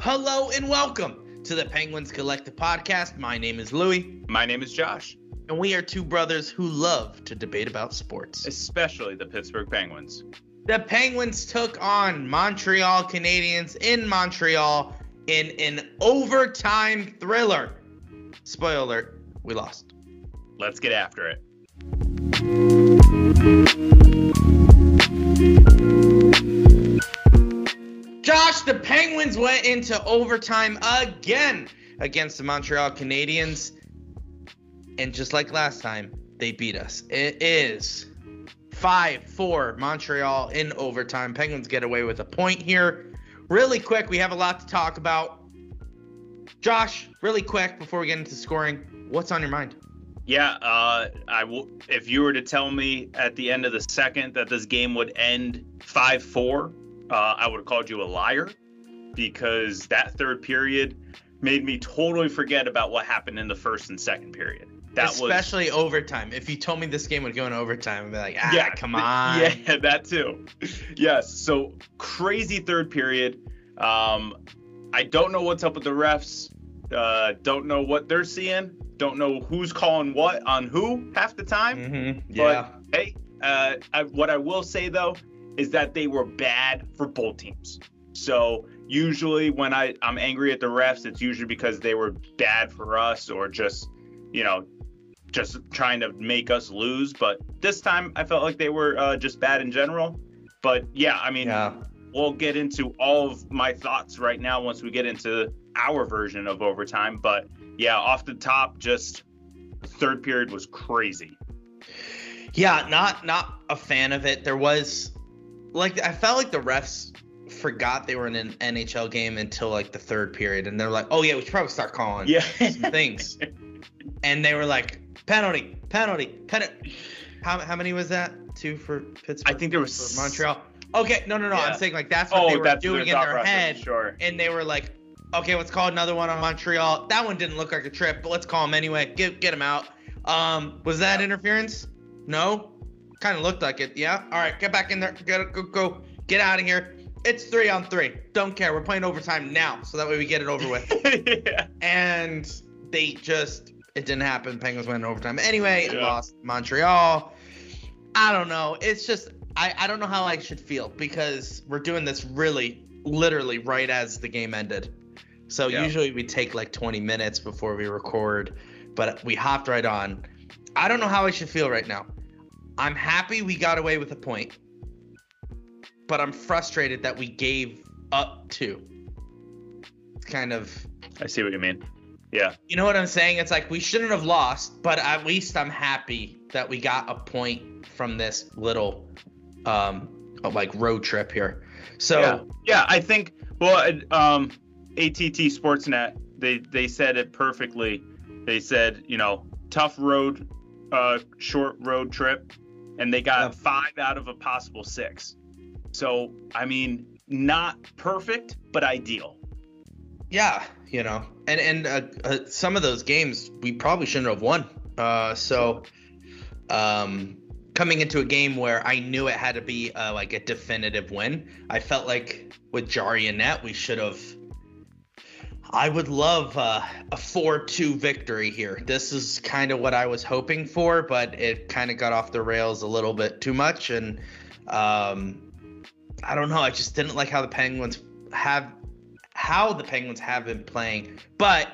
Hello and welcome to the Penguins Collective Podcast. My name is Louie, My name is Josh, and we are two brothers who love to debate about sports. especially the Pittsburgh Penguins. The Penguins took on Montreal Canadiens in Montreal in an overtime thriller. Spoiler alert, we lost. Let's get after it. Josh, the Penguins went into overtime again against the Montreal Canadiens. And just like last time, they beat us. It is 5 4 Montreal in overtime. Penguins get away with a point here. Really quick, we have a lot to talk about. Josh, really quick before we get into scoring, what's on your mind? Yeah, uh, I will. If you were to tell me at the end of the second that this game would end five-four, uh, I would have called you a liar because that third period made me totally forget about what happened in the first and second period. That was Especially overtime. If you told me this game would go in overtime, I'd be like, ah, Yeah, come on. Yeah, that too. Yes. So crazy third period. Um, I don't know what's up with the refs. Uh, don't know what they're seeing. Don't know who's calling what on who half the time. Mhm, Yeah. But hey, uh, I, what I will say though is that they were bad for both teams. So usually when I I'm angry at the refs, it's usually because they were bad for us or just you know just trying to make us lose. But this time I felt like they were uh, just bad in general. But yeah, I mean, yeah. we'll get into all of my thoughts right now once we get into our version of overtime. But yeah, off the top, just third period was crazy. Yeah, not not a fan of it. There was like I felt like the refs forgot they were in an NHL game until like the third period, and they're like, "Oh yeah, we should probably start calling Yeah. some things." and they were like, "Penalty, penalty, penalty." How how many was that? Two for Pittsburgh. I think there was for Montreal. Okay, no, no, no. I'm saying like that's what oh, they were doing in their process, head, Sure. and they were like, "Okay, let's call another one on Montreal. That one didn't look like a trip, but let's call him anyway. Get get him out." Um, was that interference? No. Kind of looked like it. Yeah. All right, get back in there. Get go go. Get out of here. It's three on three. Don't care. We're playing overtime now, so that way we get it over with. yeah. and they just it didn't happen. Penguins went in overtime. Anyway, Yeah. lost Montreal. I don't know. It's just I, I don't know how I should feel because we're doing this really literally right as the game ended. So Yeah. usually we take like 20 minutes before we record, but we hopped right on. I don't know how I should feel right now. I'm happy we got away with a point, but I'm frustrated that we gave up two. It's kind of I see what you mean. Yeah. you know what I'm saying? It's like we shouldn't have lost, but at least I'm happy that we got a point from this little um like road trip here. So yeah. Yeah. I think. Well, um, ATT Sportsnet they they said it perfectly. They said you know tough road, uh, short road trip, and they got Yeah. five out of a possible six. So I mean, not perfect, but ideal. yeah, you know, and and uh, uh, some of those games we probably shouldn't have won. Uh, so um, coming into a game where I knew it had to be uh, like a definitive win, I felt like with Jarry and Net we should have. I would love uh, a 4-2 victory here. This is kind of what I was hoping for, but it kind of got off the rails a little bit too much, and um, I don't know. I just didn't like how the Penguins have how the Penguins have been playing. But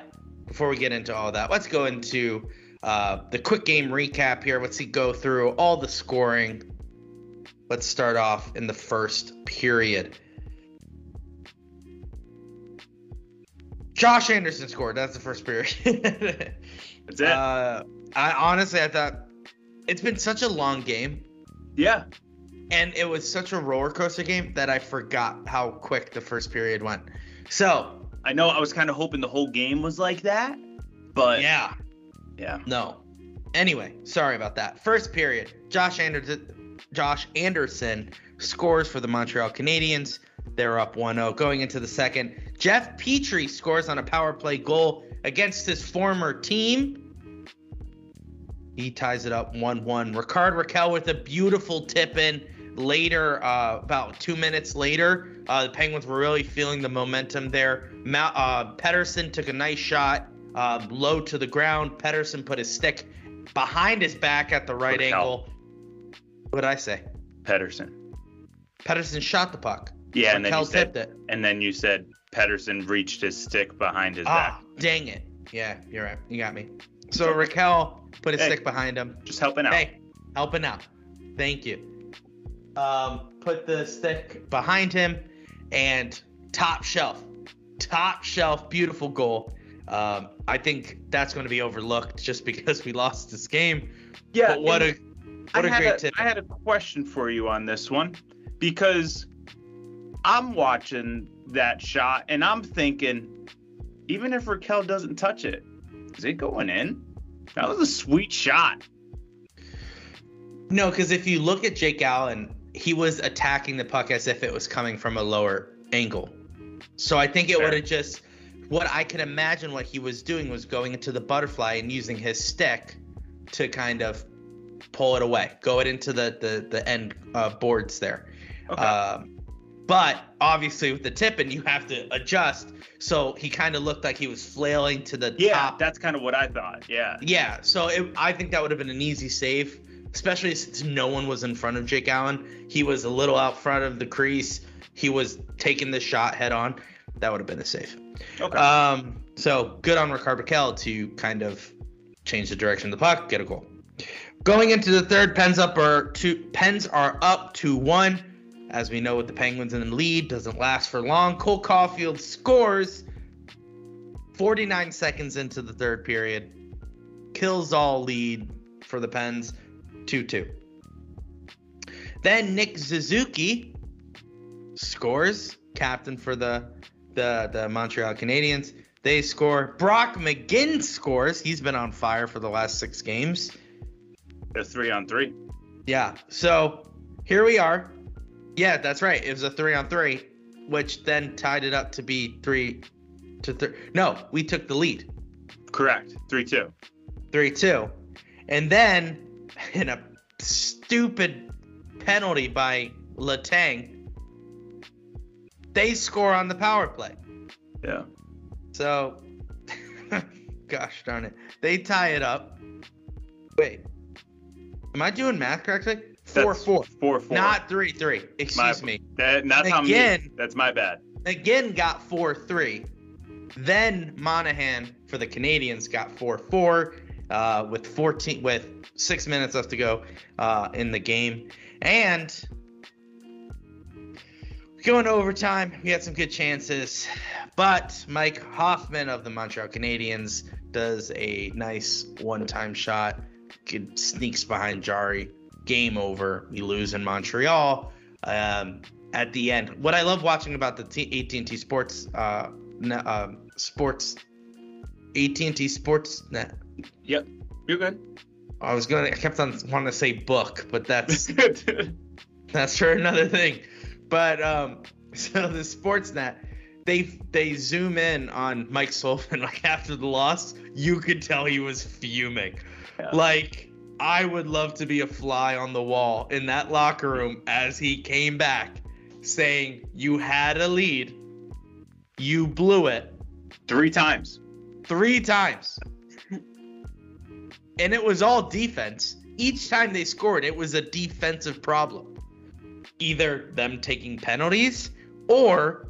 before we get into all that, let's go into uh, the quick game recap here. Let's see go through all the scoring. Let's start off in the first period. Josh Anderson scored. That's the first period. That's it. uh, I honestly I thought it's been such a long game yeah. and it was such a roller coaster game that I forgot how quick the first period went. So I know. I was kind of hoping the whole game was like that, but yeah, yeah. no. Anyway, sorry about that. First period, Josh Anderson, Josh Anderson scores for the Montreal Canadiens. They're up 1-0 going into the second. Jeff Petry scores on a power play goal against his former team. He ties it up 1 1. Rickard Rakell with a beautiful tip in later, uh, about two minutes later. Uh, the Penguins were really feeling the momentum there. Ma- uh, Pettersson took a nice shot uh, low to the ground. Pettersson put his stick behind his back at the right Rakell. angle. What did I say? Pedersen. Pettersson shot the puck. Yeah, and then you said, it. and then you said Pedersen reached his stick behind his Ah, back. dang it. Yeah, you're right. You got me. So Rakell put his Hey. stick behind him. Just helping out. Hey, helping out. Thank you. Um, put the stick behind him and top shelf. Top shelf, beautiful goal. Um, I think that's going to be overlooked just because we lost this game. Yeah, but what a what I a great a, tip. I had a question for you on this one because I'm watching that shot and I'm thinking, even if Rakell doesn't touch it, is it going in? That was a sweet shot. No, because if you look at Jake Allen, he was attacking the puck as if it was coming from a lower angle. So I think it would have just what I can imagine what he was doing was going into the butterfly and using his stick to kind of pull it away, go it into the the, the end uh, boards there. Okay. Um, but obviously with the tipping, you have to adjust. So he kind of looked like he was flailing to the yeah, top that's kind of what I thought. Yeah. yeah, so it, I think that would have been an easy save, especially since no one was in front of Jake Allen. He was a little out front of the crease. He was taking the shot head on. That would have been a save. Okay. Um, so good on Rickard Rakell to kind of change the direction of the puck, get a goal. Going into the third, Pens up are two. Pens are up to one. As we know, with the Penguins in the lead, doesn't last for long. Cole Caufield scores 49 seconds into the third period, kills all lead for the Pens, 2-2. Then Nick Suzuki scores, captain for the the the Montreal Canadiens. They score. Brock McGinn scores. He's been on fire for the last six games. They're three on three. Yeah. So here we are. Yeah, that's right. It was a three on three, which then tied it up to be three to three. No, we took the lead, Correct. Three two. three two, and then in a stupid penalty by Letang, they score on the power play. Yeah. So, gosh darn it, they tie it up. Wait, am I doing math correctly? Four four, Four four. not three three. Excuse me. That, that's how me. That's my bad. again got 4 3. Then Monahan for the Canadiens got 4 4 uh, with 14 with six minutes left to go uh, in the game. And going to overtime, we had some good chances. But Mike Hoffman of the Montreal Canadiens does a nice one time shot, sneaks behind Jarry. Game over. We lose in Montreal. Um, at the end. What I love watching about the T- AT&T Sports uh, um, sports AT&T Sports net. Yep. You're good. I was gonna I kept on wanting to say book, but that's that's for another thing. But um, so the Sportsnet, they they zoom in on Mike Sullivan like after the loss. You could tell he was fuming. Yeah. Like I would love to be a fly on the wall in that locker room as he came back, saying, "You had a lead, you blew it Three times. three times." And it was all defense. Each time they scored, it was a defensive problem. Either them taking penalties or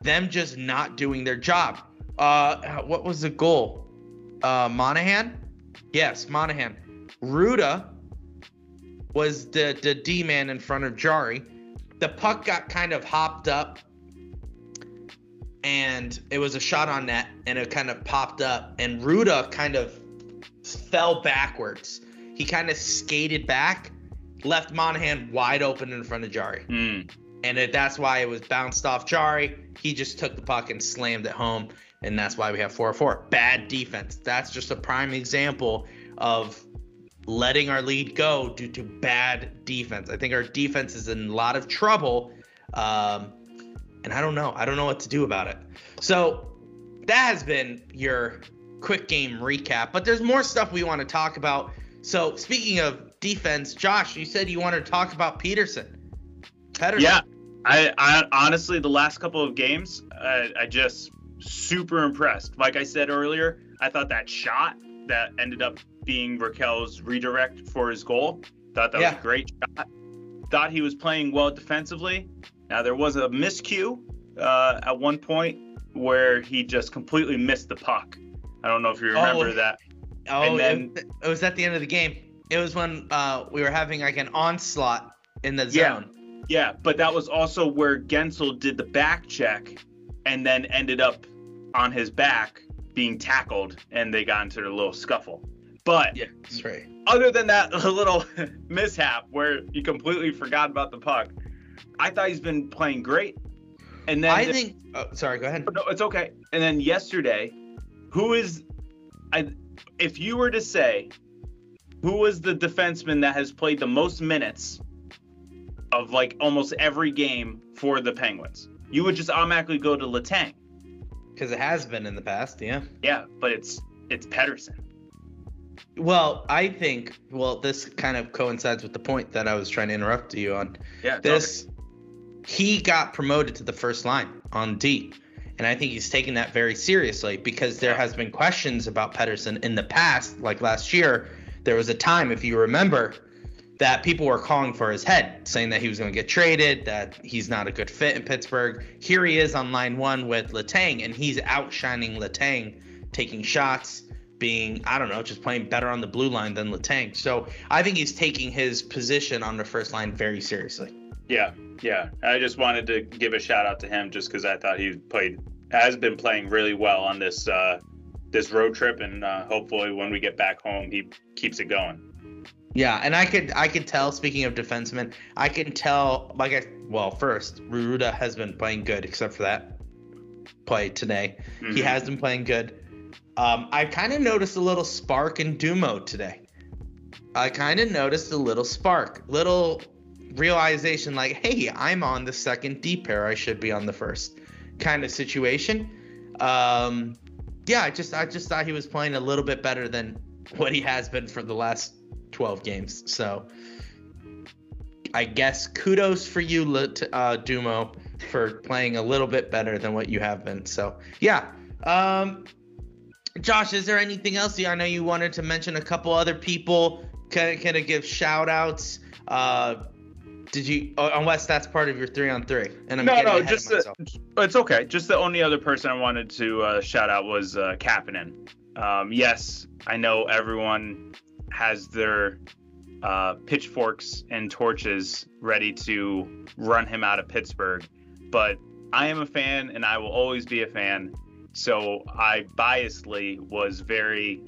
them just not doing their job. Uh, what was the goal? Uh, Monahan? Yes, Monahan. Rutta was the, the D man in front of Jarry. The puck got kind of hopped up and it was a shot on net and it kind of popped up and Rutta kind of fell backwards. He kind of skated back, left Monahan wide open in front of Jarry. Mm. And it, that's why it was bounced off Jarry. He just took the puck and slammed it home. And that's why we have 4 4. Bad defense. That's just a prime example of letting our lead go due to bad defense. I think our defense is in a lot of trouble. Um, and I don't know. I don't know what to do about it. So that has been your quick game recap. But there's more stuff we want to talk about. So speaking of defense, Josh, you said you wanted to talk about Pettersson. Pettersson. Yeah, I, I honestly the last couple of games, I, I just super impressed. Like I said earlier, I thought that shot that ended up being Rakell's redirect for his goal. Thought that yeah. was a great shot. Thought he was playing well defensively. Now there was a miscue uh, at one point where he just completely missed the puck. I don't know if you remember oh, that. Oh, and then, it, it, was at the end of the game. It was when uh, we were having like an onslaught in the zone. Yeah, yeah, but that was also where Guentzel did the back check and then ended up on his back being tackled, and they got into a little scuffle. But yeah, that's right. Other than that little mishap where he completely forgot about the puck, I thought he's been playing great. And then I think. Oh, sorry, go ahead. No, it's okay. And then yesterday, who is, I, if you were to say, who was the defenseman that has played the most minutes of like almost every game for the Penguins, you would just automatically go to Letang. Because it has been in the past, yeah. Yeah, but it's it's Pettersson. Well, I think well this kind of coincides with the point that I was trying to interrupt you on. Yeah. This he got promoted to the first line on D. And I think he's taking that very seriously because there has been questions about Pettersson in the past, like last year. There was a time, if you remember, that people were calling for his head, saying that he was going to get traded, that he's not a good fit in Pittsburgh. Here he is on line one with Letang, and he's outshining Letang, taking shots, being, I don't know, just playing better on the blue line than Letang. So I think he's taking his position on the first line very seriously. Yeah, yeah. I just wanted to give a shout out to him just because I thought he played has been playing really well on this uh, this road trip, and uh, hopefully when we get back home, he keeps it going. Yeah, and I could I could tell. Speaking of defensemen, I can tell. Like I well, first Rutta has been playing good, except for that play today. Mm-hmm. He has been playing good. Um, I kind of noticed a little spark in Dumo today. I kind of noticed a little spark, little realization like, hey, I'm on the second D pair. I should be on the first kind of situation. Um, yeah, I just I just thought he was playing a little bit better than what he has been for the last 12 games. So I guess kudos for you, uh, Dumo, for playing a little bit better than what you have been. So yeah. Um, Josh, is there anything else? I know you wanted to mention a couple other people. Can kind of give shout outs. Uh, did you? Oh, unless that's part of your three on three, and I'm no, no, just the, it's okay. Just the only other person I wanted to uh, shout out was uh, Kapanen. Um, yes, I know everyone has their uh, pitchforks and torches ready to run him out of Pittsburgh, but I am a fan, and I will always be a fan. So I biasedly was very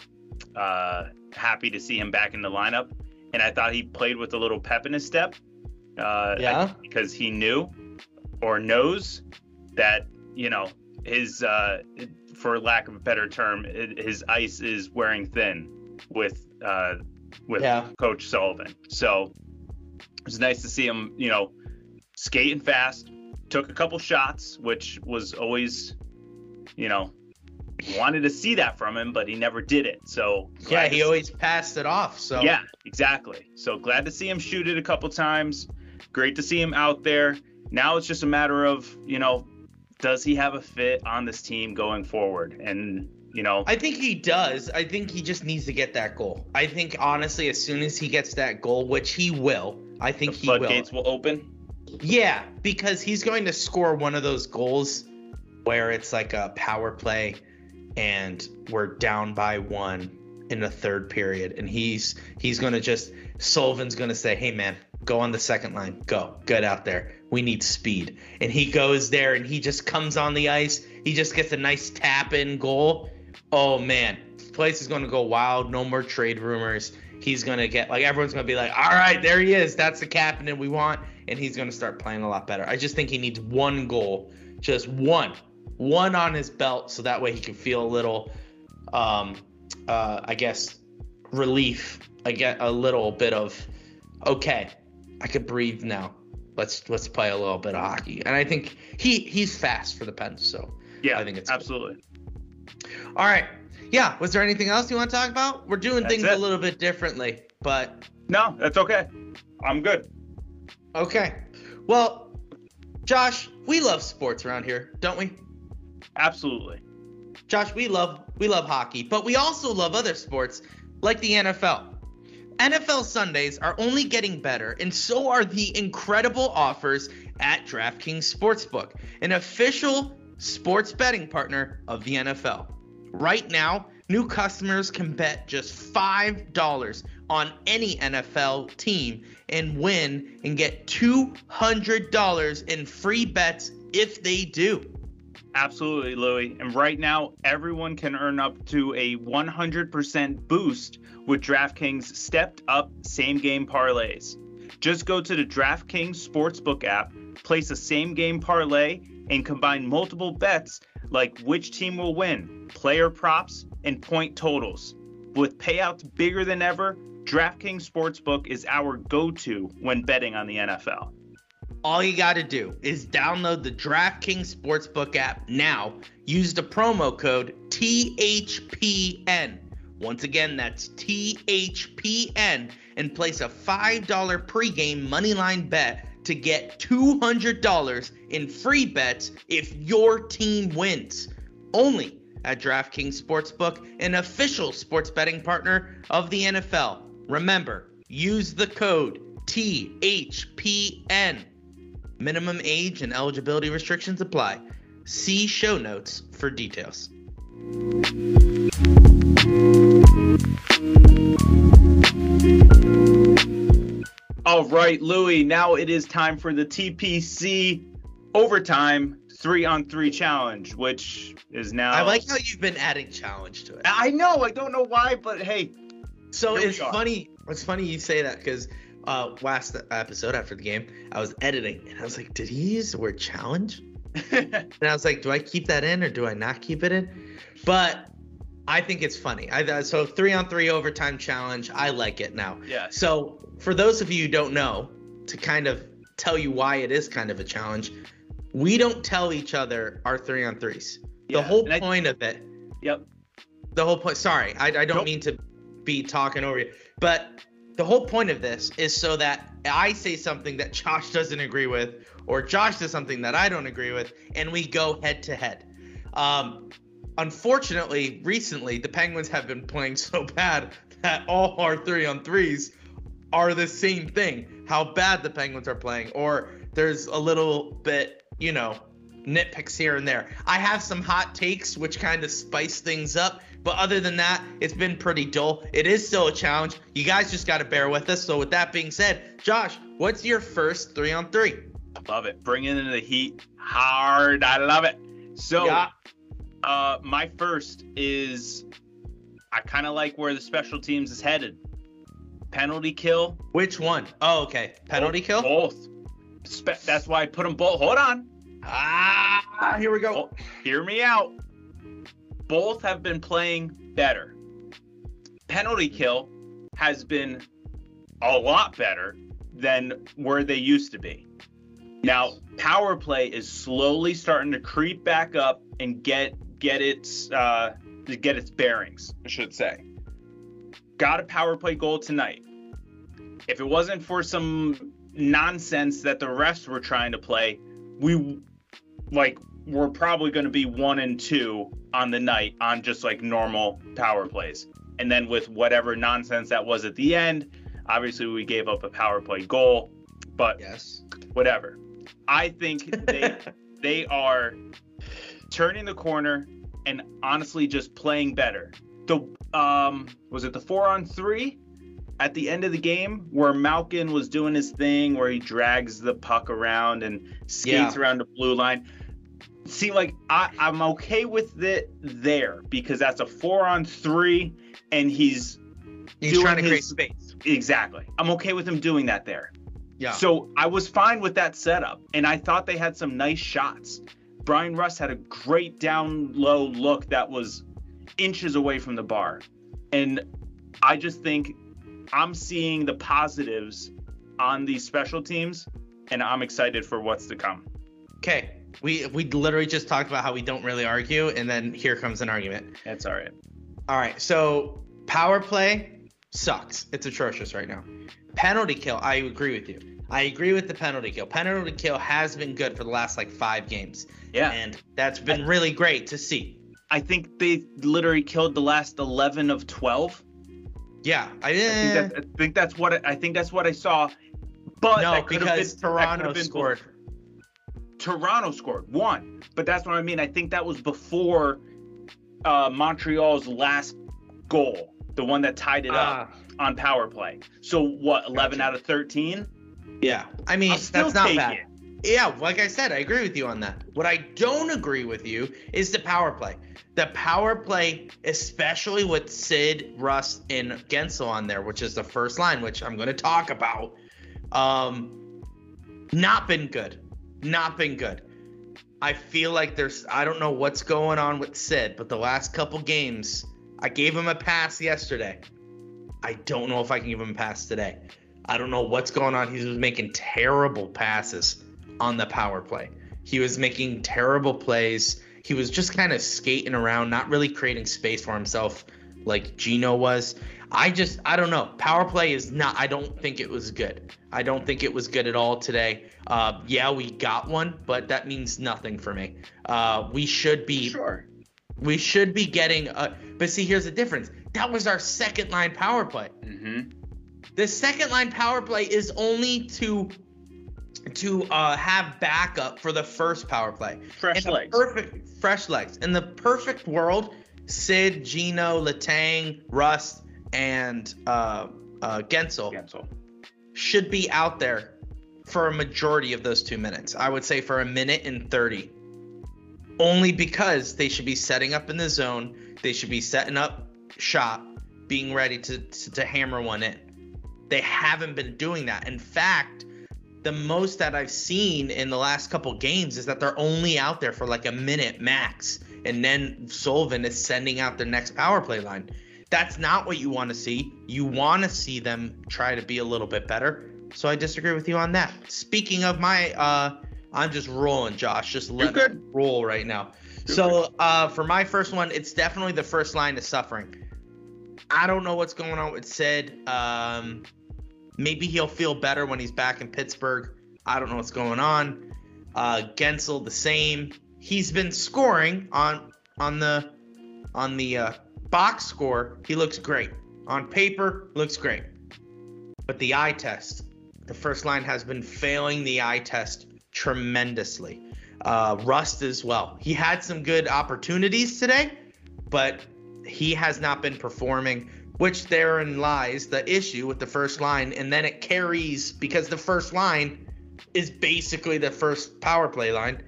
uh, happy to see him back in the lineup, and I thought he played with a little pep in his step uh, yeah. because he knew or knows that you know his, uh, for lack of a better term, his ice is wearing thin with uh, with yeah. Coach Sullivan. So it was nice to see him, you know, skating fast. Took a couple shots, which was always, you know, wanted to see that from him, but he never did it. So yeah, he always passed it off. So yeah, exactly. So glad to see him shoot it a couple times. Great to see him out there. Now it's just a matter of, you know, does he have a fit on this team going forward? And, you know, I think he does. I think he just needs to get that goal. I think honestly, as soon as he gets that goal, which he will, I think he will. Floodgates will open. Yeah, because he's going to score one of those goals where it's like a power play and we're down by one in the third period and he's he's to just Sullivan's to say, "Hey man, go on the second line. Go. Get out there. We need speed." And he goes there and he just comes on the ice. He just gets a nice tap in goal. Oh man, this place is to go wild. No more trade rumors. He's to get like everyone's to be like, "All right, there he is. That's the captain we want." And he's to start playing a lot better. I just think he needs one goal, just one, one on his belt, so that way he can feel a little, um, uh, I guess, relief I get a little bit of okay, I could breathe now. Let's let's play a little bit of hockey. And I think he he's fast for the Pens, so yeah, I think it's absolutely. Good. All right. Yeah, was there anything else you want to talk about? We're doing That's things it. a little bit differently. but No, that's okay. I'm good. okay. Well, Josh, we love sports around here, don't we? Absolutely. Josh, we love we love hockey, but we also love other sports like the NFL. NFL Sundays are only getting better, and so are the incredible offers at DraftKings Sportsbook, an official sports betting partner of the NFL. Right now, new customers can bet just $5 on any NFL team and win and get $200 in free bets if they do. Absolutely, Louie. And right now, everyone can earn up to a 100% boost with DraftKings stepped up same game parlays. Just go to the DraftKings Sportsbook app, place a same game parlay, and combine multiple bets like which team will win, player props, and point totals. With payouts bigger than ever, DraftKings Sportsbook is our go to when betting on the NFL. All you got to do is download the DraftKings Sportsbook app now. Use the promo code THPN. Once again, that's THPN and place a $5 pregame moneyline bet to get $200 in free bets if your team wins. Only at DraftKings Sportsbook, an official sports betting partner of the NFL. Remember, use the code THPN. Minimum age and eligibility restrictions apply. See show notes for details. All right, Louie, now it is time for the TPC overtime three on three challenge, which is now. I like how you've been adding challenge to it. I know, I don't know why, but hey. So it's funny. It's funny you say that because uh, last episode after the game, I was editing and I was like, did he use the word challenge? And I was like, do I keep that in or do I not keep it in? But I think it's funny. I so three on three overtime challenge. I like it now. yes. So for those of you who don't know, to kind of tell you why it is kind of a challenge, we don't tell each other our three on threes. Yeah, The whole and I- point of it Yep. the whole point sorry i, I don't Nope. mean to be talking over you but the whole point of this is so that i say something that josh doesn't agree with or josh does something that i don't agree with and we go head to head um unfortunately recently the penguins have been playing so bad that all our three on threes are the same thing how bad the penguins are playing or there's a little bit you know nitpicks here and there. I have some hot takes which kind of spice things up, but other than that, it's been pretty dull. It is still a challenge. You guys just got to bear with us. So with that being said, Josh, what's your first 3 on 3? Love it. Bringing in the heat hard. I love it. So, Yeah. uh, my first is I kind of like where the special teams is headed. Penalty kill. Which one? Oh, okay. Penalty kill? Both. Spe- that's why I put them both. Hold on. Ah, here we go. Oh, hear me out. Both have been playing better. Penalty kill has been a lot better than where they used to be. Now, power play is slowly starting to creep back up and get get its uh, get its bearings, I should say. Got a power play goal tonight. If it wasn't for some nonsense that the refs were trying to play, we like we're probably going to be one and two on the night on just like normal power plays. And then with whatever nonsense that was at the end, obviously we gave up a power play goal, but Yes. whatever. I think they they are turning the corner and honestly just playing better. The um was it the 4 on 3 at the end of the game where Malkin was doing his thing where he drags the puck around and skates Yeah. around the blue line. See, like I, I'm okay with it there because that's a four on three, and he's He's trying to create space. exactly. I'm okay with him doing that there. Yeah. So I was fine with that setup, and I thought they had some nice shots. Bryan Rust had a great down low look that was inches away from the bar. And I just think I'm seeing the positives on these special teams, and I'm excited for what's to come. okay. We we literally just talked about how we don't really argue, and then here comes an argument. That's all right. All right. So power play, sucks. It's atrocious right now. Penalty kill, I agree with you. I agree with the penalty kill. Penalty kill has been good for the last like five games. Yeah. And that's been really great to see. I think they literally killed the last 11 of 12. Yeah, I, I think, that, I think that's what I, I think that's what I saw. But no, that could have because been, Toronto have been scored. Toronto scored one, but that's what I mean. I think that was before uh, Montreal's last goal, the one that tied it up Ah, on power play. So what? 11 Gotcha. out of 13. yeah, I mean that's not bad. it. Yeah, like I said, I agree with you on that. What I don't agree with you is the power play. The power play, especially with Sid, Rust, and Guentzel on there, which is the first line, which I'm going to talk about, um, not been good. Not been good. I feel like there's, I don't know what's going on with Sid, but the last couple games, I gave him a pass yesterday. I don't know if I can give him a pass today. I don't know what's going on. He was making terrible passes on the power play. He was making terrible plays. He was just kind of skating around, not really creating space for himself like Gino was. I just, I don't know. Power play is not, I don't think it was good. I don't think it was good at all today. Uh, yeah, we got one, but that means nothing for me. Uh, we should be Sure. we should be getting a but see here's the difference that was our second line power play Mm-hmm. the second line power play is only to to uh have backup for the first power play Fresh In legs. perfect fresh legs in the perfect world sid gino letang rust and uh uh gensel Gensel. should be out there for a majority of those two minutes. I would say for a minute and 30. Only because they should be setting up in the zone. They should be setting up shot, being ready to, to, to hammer one in. They haven't been doing that. In fact, the most that I've seen in the last couple games is that they're only out there for like a minute max. And then Sullivan is sending out their next power play line. That's not what you want to see. You want to see them try to be a little bit better. So I disagree with you on that. Speaking of my, uh, I'm just rolling, Josh. Just let good. it roll right now. You're so uh, for my first one, it's definitely the first line of suffering. I don't know what's going on with Sid. Um, maybe he'll feel better when he's back in Pittsburgh. I don't know what's going on. Uh, Guentzel the same. He's been scoring on on the on the uh, box score. He looks great on paper. Looks great, but the eye test, the first line has been failing the eye test tremendously. Uh, Rust as well. He had some good opportunities today, but he has not been performing. Which therein lies the issue with the first line, and then it carries because the first line is basically the first power play line.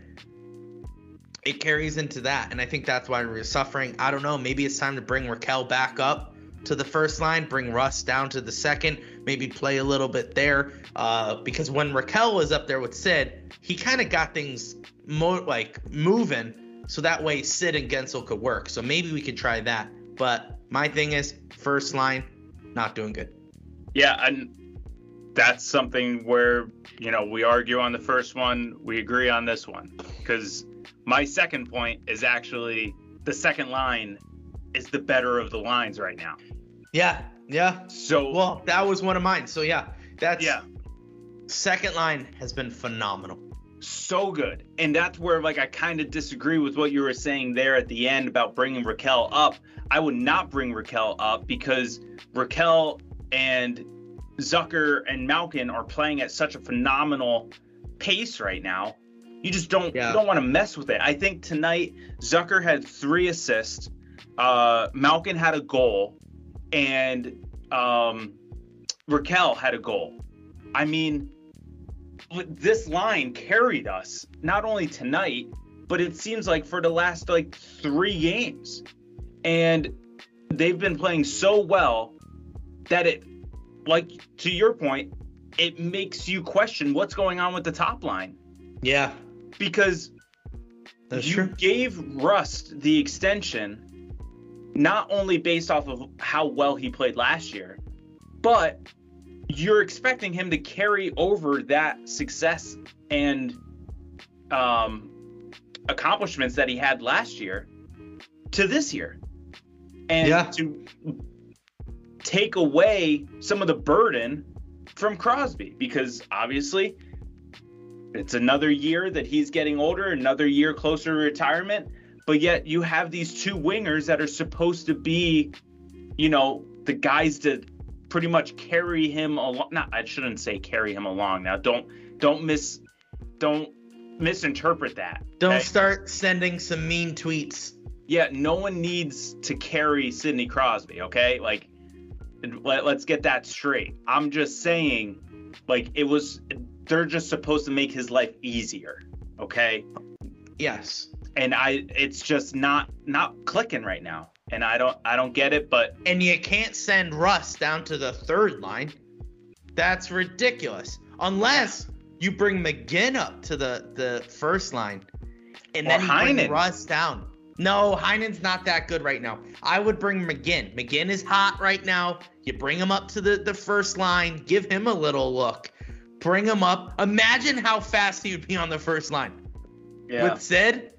It carries into that, and I think that's why we're suffering. I don't know. Maybe it's time to bring Rakell back up to the first line, bring Rust down to the second, maybe play a little bit there. Uh, because when Rakell was up there with Sid, he kind of got things mo- like moving, so that way Sid and Guentzel could work. So maybe we could try that. But my thing is, first line, not doing good. Yeah, and that's something where you know we argue on the first one, we agree on this one. Because my second point is actually the second line is the better of the lines right now. Yeah, yeah. So Well, that was one of mine. So yeah, that's yeah, second line has been phenomenal. so good. And that's where like I kind of disagree with what you were saying there at the end about bringing Rakell up. I would not bring Rakell up because Rakell and Zucker and Malkin are playing at such a phenomenal pace right now. You just don't Yeah. you don't want to mess with it. I think tonight Zucker had three assists, uh, Malkin had a goal, and um, Rakell had a goal. I mean, this line carried us not only tonight, but it seems like for the last like three games, and they've been playing so well that it, like to your point, it makes you question what's going on with the top line Yeah, because that's you true. gave Rust the extension not only based off of how well he played last year, but you're expecting him to carry over that success and um, accomplishments that he had last year to this year. And Yeah. to take away some of the burden from Crosby because obviously it's another year that he's getting older, another year closer to retirement. But yet you have these two wingers that are supposed to be, you know, the guys that pretty much carry him along. Not, I shouldn't say carry him along. Now, don't don't miss, don't misinterpret that. Don't okay? start sending some mean tweets. Yeah, no one needs to carry Sidney Crosby. Okay, like let, let's get that straight. I'm just saying, like it was. They're just supposed to make his life easier. Okay. Yes. And I, it's just not not clicking right now and I don't I don't get it. But and you can't send Rust down to the third line. That's ridiculous. Unless you bring McGinn up to the the first line, and Or then you bring. Rust down. No, Heinen's not that good right now. I would bring McGinn. McGinn is hot right now. You bring him up to the, the first line, give him a little look, bring him up. Imagine how fast he would be on the first line yeah, with Sid.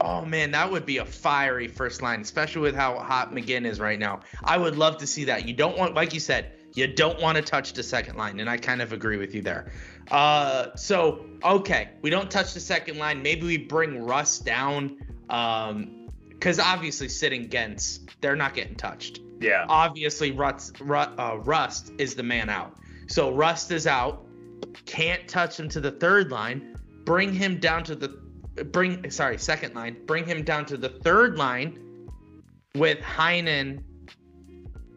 Oh man, that would be a fiery first line, especially with how hot McGinn is right now. I would love to see that. You don't want, like you said, you don't want to touch the second line, and I kind of agree with you there. Uh, so okay, we don't touch the second line. Maybe we bring Rust down, um, because obviously sitting Gens, they're not getting touched yeah, obviously Rust, Ru- uh, Rust is the man out. So Rust is out. Can't touch him to the third line. Bring him down to the bring sorry second line. Bring him down to the third line with Heinen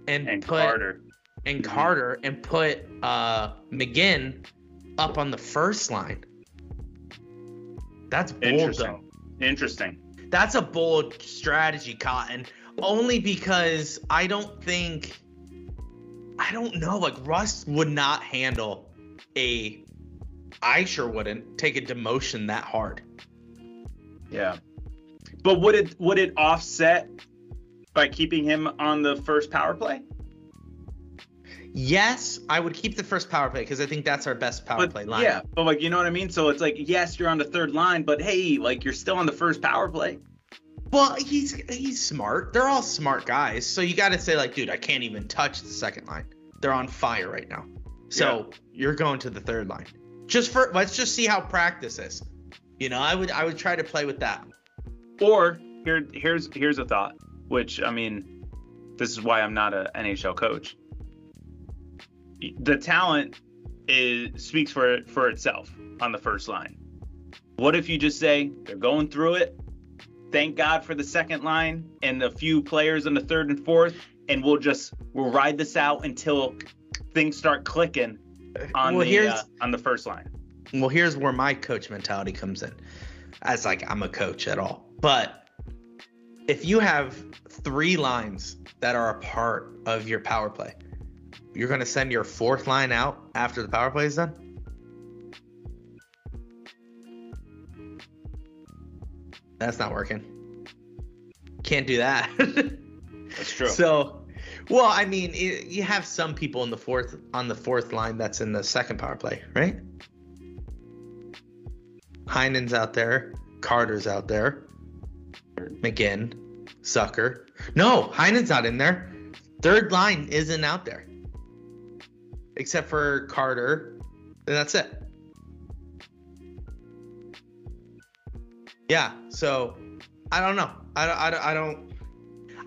and, and put Carter. and Mhm. Carter and put uh, McGinn up on the first line. That's bold though. Interesting. Interesting. That's a bold strategy, Cotton. Only because I don't think I don't know, like Rust would not handle a I sure wouldn't take a demotion that hard. Yeah. But would it would it offset by keeping him on the first power play? Yes, I would keep the first power play because I think that's our best power But play line. yeah, but like you know what I mean. So it's like yes, you're on the third line, but hey, like you're still on the first power play. Well, he's he's smart. They're all smart guys. So you got to say like, dude, I can't even touch the second line. They're on fire right now. So you're going to the third line. Just for let's just see how practice is. You know, I would I would try to play with that. Or here here's here's a thought, which I mean, this is why I'm not a NHL coach. The talent is speaks for for itself on the first line. What if you just say they're going through it? Thank God for the second line and the few players in the third and fourth, and we'll just we'll ride this out until things start clicking on well, the uh, on the first line. well here's where my coach mentality comes in. As like I'm a coach at all. But if you have three lines that are a part of your power play, you're going to send your fourth line out after the power play is done? That's not working. Can't do that. That's true. So, well, I mean, it, you have some people in the fourth on the fourth line that's in the second power play, right? Heinen's out there, Carter's out there, McGinn, Zucker. No, Heinen's not in there. Third line isn't out there, except for Carter. And that's it. Yeah. So, I don't know. I. I. I don't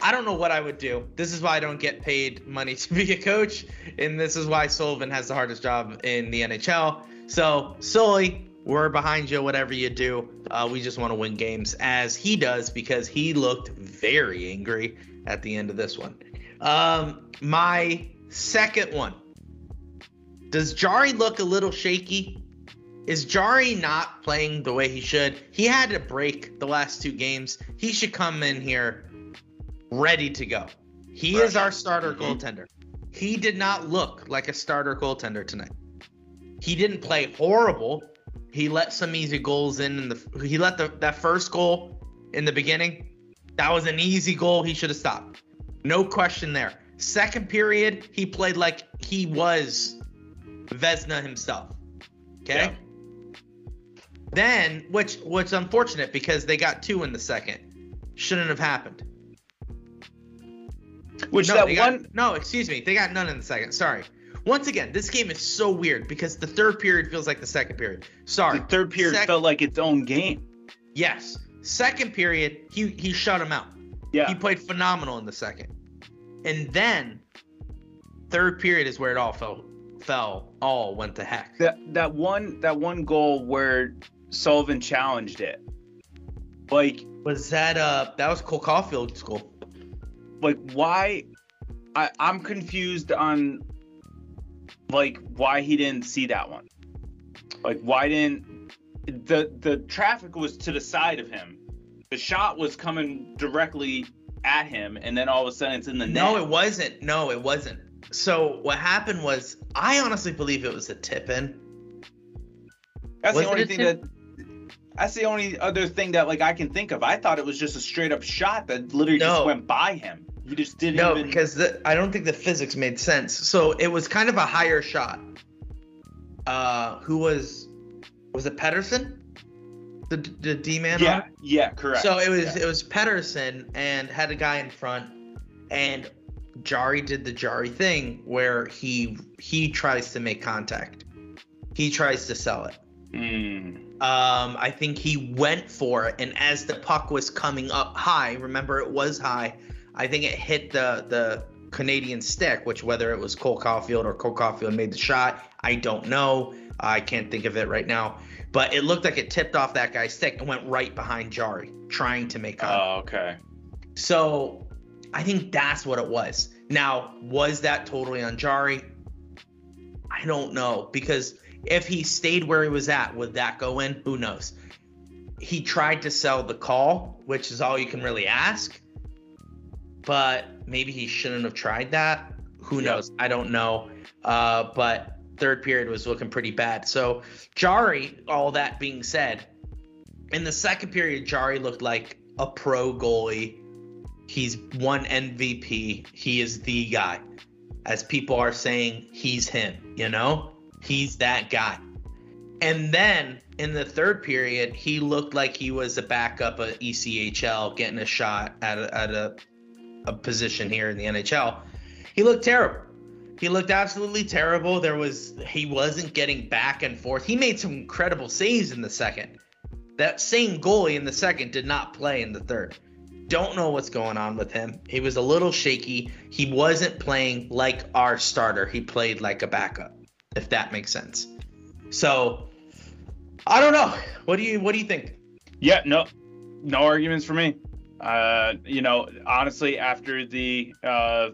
I don't know what I would do. This is why I don't get paid money to be a coach, and this is why Sullivan has the hardest job in the NHL. So, Sully, we're behind you, whatever you do. Uh, we just want to win games, as he does, because he looked very angry at the end of this one. Um, my second one. Does Jarry look a little shaky? Is Jarry not playing the way he should? He had a break the last two games. He should come in here ready to go. He is our starter Mhm. goaltender. He did not look like a starter goaltender tonight. He didn't play horrible. He let some easy goals in in the he let the that first goal in the beginning. That was an easy goal. He should have stopped. No question there. Second period, he played like he was Vezina himself. Okay? Yeah. Then, which which unfortunate because they got two in the second. Shouldn't have happened. Which no, that they got- one no, excuse me, they got none in the second. Sorry. Once again, this game is so weird because the third period feels like the second period. Sorry. the third period Sec- felt like its own game. Yes. Second period, he he shut him out. Yeah. He played phenomenal in the second. And then third period is where it all fell fell all went to heck. that that one that one goal where Sullivan challenged it. Like Was that uh that was Cole Caufield's goal. like why I, I'm confused on like why he didn't see that one. Like why didn't the the traffic was to the side of him. The shot was coming directly at him and then all of a sudden it's in the net. No, it wasn't. No, it wasn't. So what happened was I honestly believe it was a tip in. That's was the only thing that that's the only other thing that like I can think of. I thought it was just a straight up shot that literally just went by him. He just didn't No, even because the, I don't think the physics made sense. So it was kind of a higher shot. Uh, who was was it Pettersson? The the D man. Yeah, yeah, correct. So it was Yeah. it was Pettersson and had a guy in front, and Jarry did the Jarry thing where he he tries to make contact. He tries to sell it. Mm. Um, I think he went for it, and as the puck was coming up high, remember it was high. I think it hit the the Canadian stick, which whether it was Cole Caufield or Cole Caufield made the shot, I don't know. I can't think of it right now, but it looked like it tipped off that guy's stick and went right behind Jarry, trying to make contact. Oh, okay. So I think that's what it was. Now, was that totally on Jarry? I don't know because if he stayed where he was at, would that go in? Who knows? He tried to sell the call, which is all you can really ask. But maybe he shouldn't have tried that. Who Yeah. knows? I don't know. Uh, but third period was looking pretty bad. So Jarry, all that being said, in the second period, Jarry looked like a pro goalie. He's won MVP. He is the guy. As people are saying, he's him, you know? He's that guy. And then in the third period, he looked like he was a backup at ECHL getting a shot at a, at a, a position here in the NHL. He looked terrible. He looked absolutely terrible. There was he wasn't getting back and forth. He made some incredible saves in the second. That same goalie in the second did not play in the third. Don't know what's going on with him. He was a little shaky. He wasn't playing like our starter. He played like a backup, if that makes sense. So I don't know. What do you what do you think? Yeah, no, no arguments for me. Uh, you know, honestly, after the uh,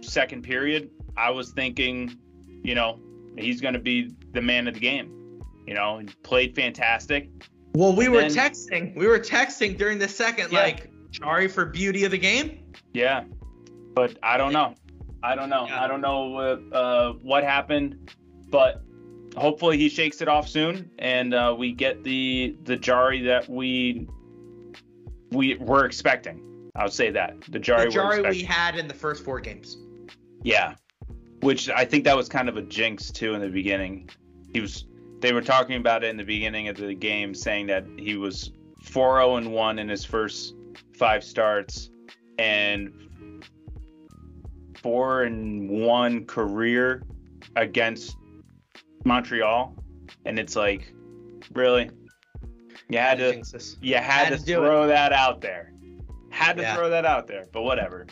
second period, I was thinking, you know, he's going to be the man of the game. You know, he played fantastic. Well, we were Then- texting. We were texting during the second, Yeah. like Jarry for beauty of the game. Yeah, but I don't know. I don't know. Yeah. I don't know uh, uh, what happened, but hopefully he shakes it off soon, and uh, we get the the Jarry that we we were expecting. I'll say that the Jarry, the Jarry we had in the first four games. Yeah. Which I think that was kind of a jinx too in the beginning. He was they were talking about it in the beginning of the game saying that he was 4-0 and 1 in his first 5 starts and 4 and 1 career against Montreal and it's like really you had to you had, Had to, to throw that out there. Had to Yeah. throw that out there, but whatever.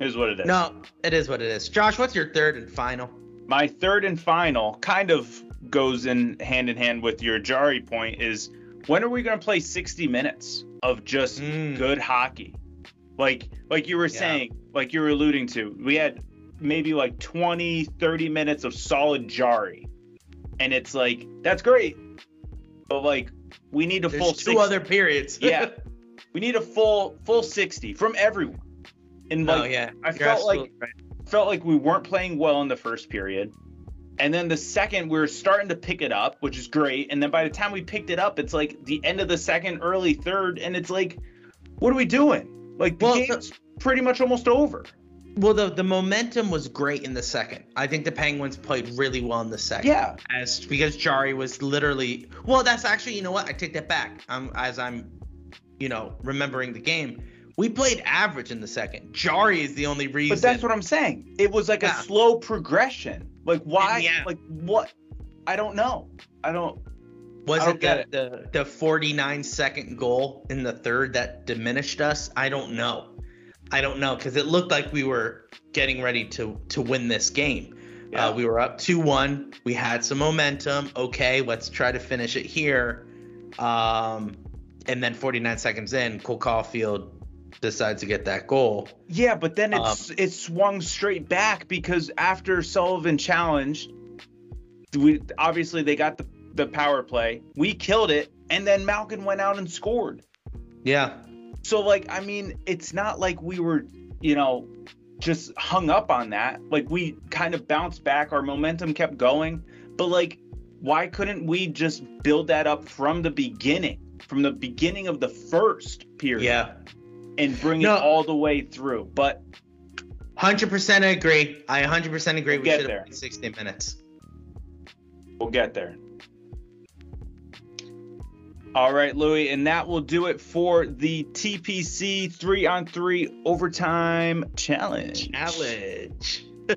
Is what it is. No, it is what it is. Josh, what's your third and final? My third and final kind of goes in hand in hand with your Jarry point is when are we going to play 60 minutes of just Mm. good hockey? Like like you were Yeah. saying, like you were alluding to. We had maybe like 20 30 minutes of solid Jarry. And it's like that's great. But like we need a There's full two 60. other periods. Yeah. We need a full full 60 from everyone. And oh, like oh yeah. I You're felt like- right. felt like we weren't playing well in the first period. And then the second, we were starting to pick it up, which is great. And then by the time we picked it up, it's like the end of the second, early third, and it's like, what are we doing? Like the Well, game's pretty much almost over. Well, the the momentum was great in the second. I think the Penguins played really well in the second. Yeah. As because Jarry was literally well, that's actually you know what I take that back. Um, as I'm, you know, remembering the game, We played average in the second. Jarry is the only reason. But that's what I'm saying. It was like Yeah. a slow progression. Like why? yeah. Like what? I don't know. I don't. was I don't it get the, the the 49 second goal in the third that diminished us? I don't know. I don't know because it looked like we were getting ready to to win this game. Yeah. Uh, we were up 2-1. We had some momentum. Okay, let's try to finish it here. Um, and then 49 seconds in, Cole Caufield decides to get that goal. Yeah, but then Um, it's it swung straight back because after Sullivan challenged, we obviously they got the the power play. We killed it, and then Malkin went out and scored. Yeah, So like, I mean, it's not like we were, you know, just hung up on that. Like we kind of bounced back, our momentum kept going, but like, why couldn't we just build that up from the beginning, from the beginning of the first period, yeah. and bring No. it all the way through? But 100% agree. I 100% agree. We'll we get should there. have played 60 minutes. We'll get there. All right, Louie, and that will do it for the TPC three on three overtime challenge. Challenge.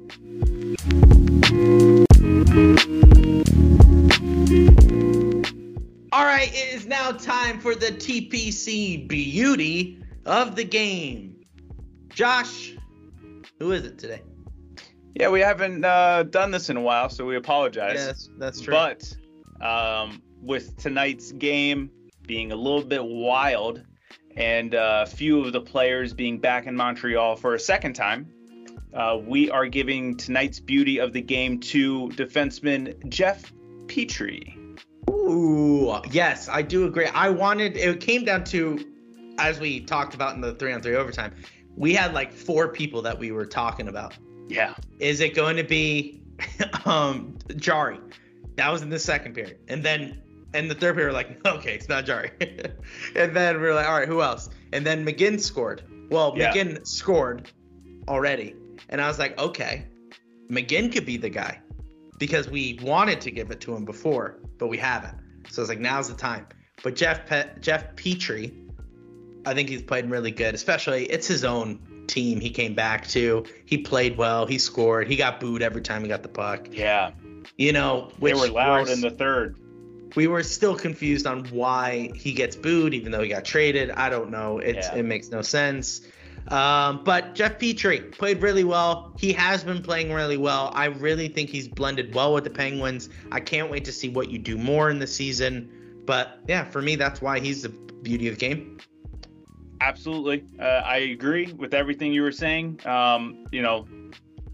All right, it is now time for the TPC beauty of the game. Josh, who is it today? Yeah, we haven't uh, done this in a while, so we apologize. Yes, that's true. But um, with tonight's game being a little bit wild and uh, a few of the players being back in Montreal for a second time, uh, we are giving tonight's beauty of the game to defenseman Jeff Petry. Ooh, yes, I do agree. I wanted it came down to as we talked about in the 3 on 3 overtime. We had like four people that we were talking about. Yeah. Is it going to be um Jarry? That was in the second period. And then in the third period, we're like, okay, it's not Jarry. and then we are like, all right, who else? And then McGinn scored. Well, Yeah. McGinn scored already. And I was like, okay, McGinn could be the guy because we wanted to give it to him before, but we haven't. So I was like, now's the time. But Jeff Pe- Jeff Petry, I think he's played really good, especially it's his own team he came back to. He played well, he scored, he got booed every time he got the puck. Yeah. You know, They were loud was- in the third. We were still confused on why he gets booed, even though he got traded. I don't know. It's Yeah. it makes no sense. Um, but Jeff Petry played really well. He has been playing really well. I really think he's blended well with the Penguins. I can't wait to see what you do more in the season. But yeah, for me, that's why he's the beauty of the game. Absolutely. Uh, I agree with everything you were saying. Um, you know,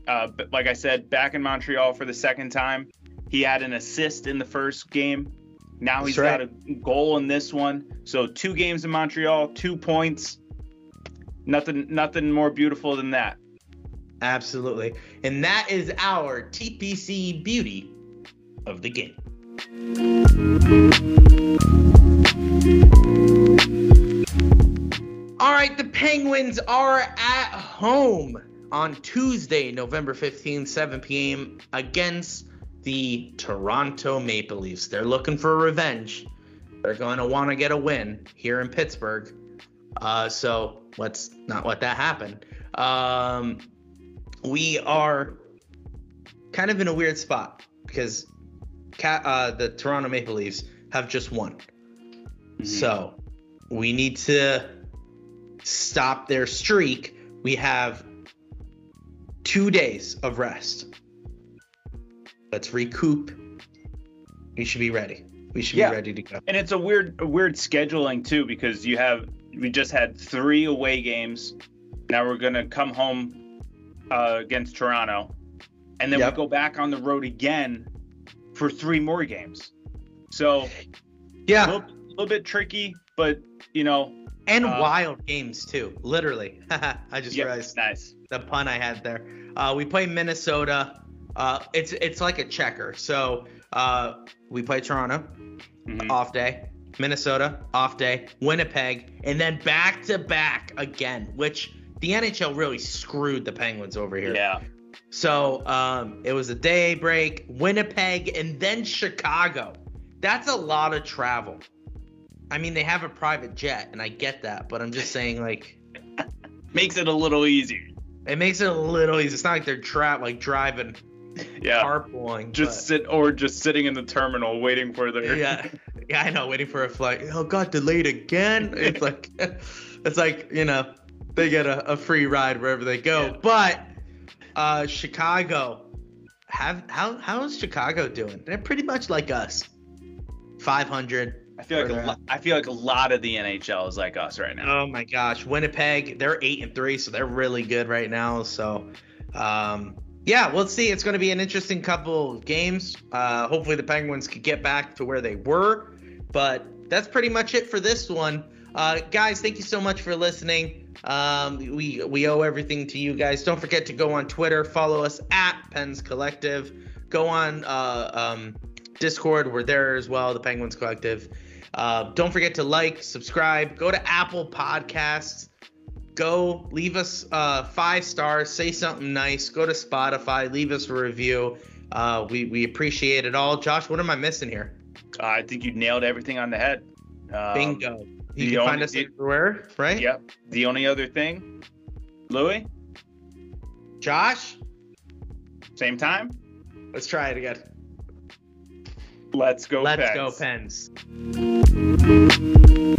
uh, like I said, back in Montreal for the second time. He had an assist in the first game. Now he's right. got a goal in this one. So two games in Montreal, two points. Nothing, nothing more beautiful than that. Absolutely. And that is our TPC beauty of the game. All right, the Penguins are at home on Tuesday, November 15th, 7 p.m. against the Toronto Maple Leafs. They're looking for revenge. They're going to want to get a win here in Pittsburgh. Uh, so let's not let that happen. Um, we are kind of in a weird spot because ca- uh, the Toronto Maple Leafs have just won. So we need to stop their streak. We have two days of rest. Let's recoup. We should be ready. We should Yeah. be ready to go. And it's a weird, a weird scheduling too because you have we just had three away games. Now we're gonna come home uh, against Toronto, and then Yep. we go back on the road again for three more games. So a Yeah, a little bit tricky, but you know, and uh, wild games too. Literally, I just yeah, realized nice. the pun I had there. Uh, we play Minnesota. Uh, it's it's like a checker. So uh, we play Toronto, Mhm. off day. Minnesota, off day. Winnipeg, and then back to back again, which the NHL really screwed the Penguins over here. Yeah, So um, it was a day break, Winnipeg, and then Chicago. That's a lot of travel. I mean, they have a private jet, and I get that, but I'm just saying, like, makes it a little easier. It makes it a little easy. It's not like they're trapped, like driving, Yeah. carpooling. just sit or just sitting in the terminal waiting for but- their yeah, yeah, I know. Waiting for a flight. Oh, got delayed again. It's like, it's like you know, they get a, a free ride wherever they go. Yeah. But uh, Chicago, have how how is Chicago doing? They're pretty much like us. Five hundred. I feel like a lo- I feel like a lot of the NHL is like us right now. Oh my gosh, Winnipeg, they're eight and three, so they're really good right now. So, um, yeah, we'll see. It's going to be an interesting couple of games. Uh, hopefully, the Penguins could get back to where they were. But that's pretty much it for this one, uh, guys. Thank you so much for listening. Um, we we owe everything to you guys. Don't forget to go on Twitter, follow us at Pens Collective. Go on uh, um, Discord, we're there as well, the Penguins Collective. Uh, don't forget to like, subscribe, go to Apple Podcasts, go leave us uh, five stars, say something nice, go to Spotify, leave us a review. Uh, we, we appreciate it all. Josh, what am I missing here? Uh, I think you nailed everything on the head. Um, Bingo. You can find only- us everywhere, right? Yep. The only other thing, Louie, Josh, same time. let's try it again. Let's go. Let's Pens. go, Pens.